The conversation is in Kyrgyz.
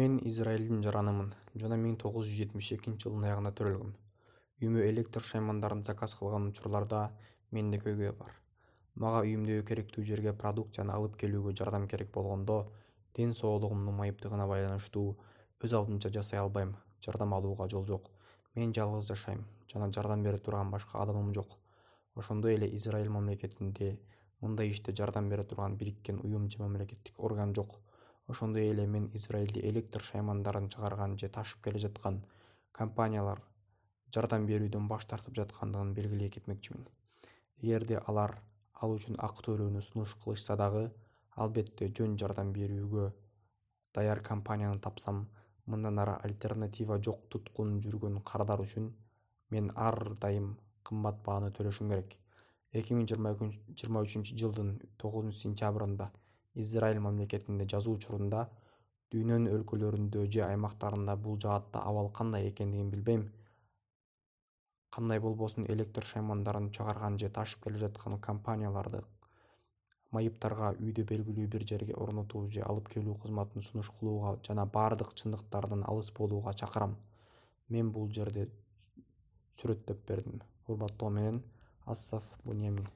мен израилдин жаранымын жана миң тогуз жүз жетимиш экинчи жылдын аягында төрөлгөм. Үйүмө электр шаймандарын заказ кылган учурларда менде көйгөй бар. Мага үйүмдөгү керектүү жерге продукцияны алып келүүгө жардам керек болгондо ден соолугумдун майыптыгына байланыштуу өз алдынча жасай албайм жардам алууга жол жок. Мен жалгыз жашайм жана жардам бере турган башка адамым жок. Ошондой эле израиль мамлекетинде мындай иште жардам бере турган бириккен уюм же мамлекеттик орган жок ошондой эле мен израилде электр шаймандарын чыгарган же ташып келе жаткан компаниялар жардам берүүдөн баш тартып жаткандыгын белгилей кетмекчимин. Эгерде алар ал үчүн акы төлөөнү сунуш кылышса дагы албетте жөн жардам берүүгө даяр компанияны тапсам мындан ары альтернатива жок туткун жүргөн кардар үчүн мен ар дайым кымбат бааны төлөшүм керек. Эки миңырма жыйырма үчүнчү жылдын тогузунчу сентябрында израиль мамлекетинде жазуу учурунда дүйнөнүн өлкөлөрүндө же аймактарында бул жаатта абал кандай экендигин билбейм. Кандай болбосун электр шаймандарын чыгарган же ташып келе жаткан компанияларды майыптарга үйдө белгилүү бир жерге орнотуу же алып келүү кызматын сунуш кылууга жана баардык чындыктардан алыс болууга чакырам. Мен бул жерде сүрөттөп бердим. Урматтоо менен ассаф буньямин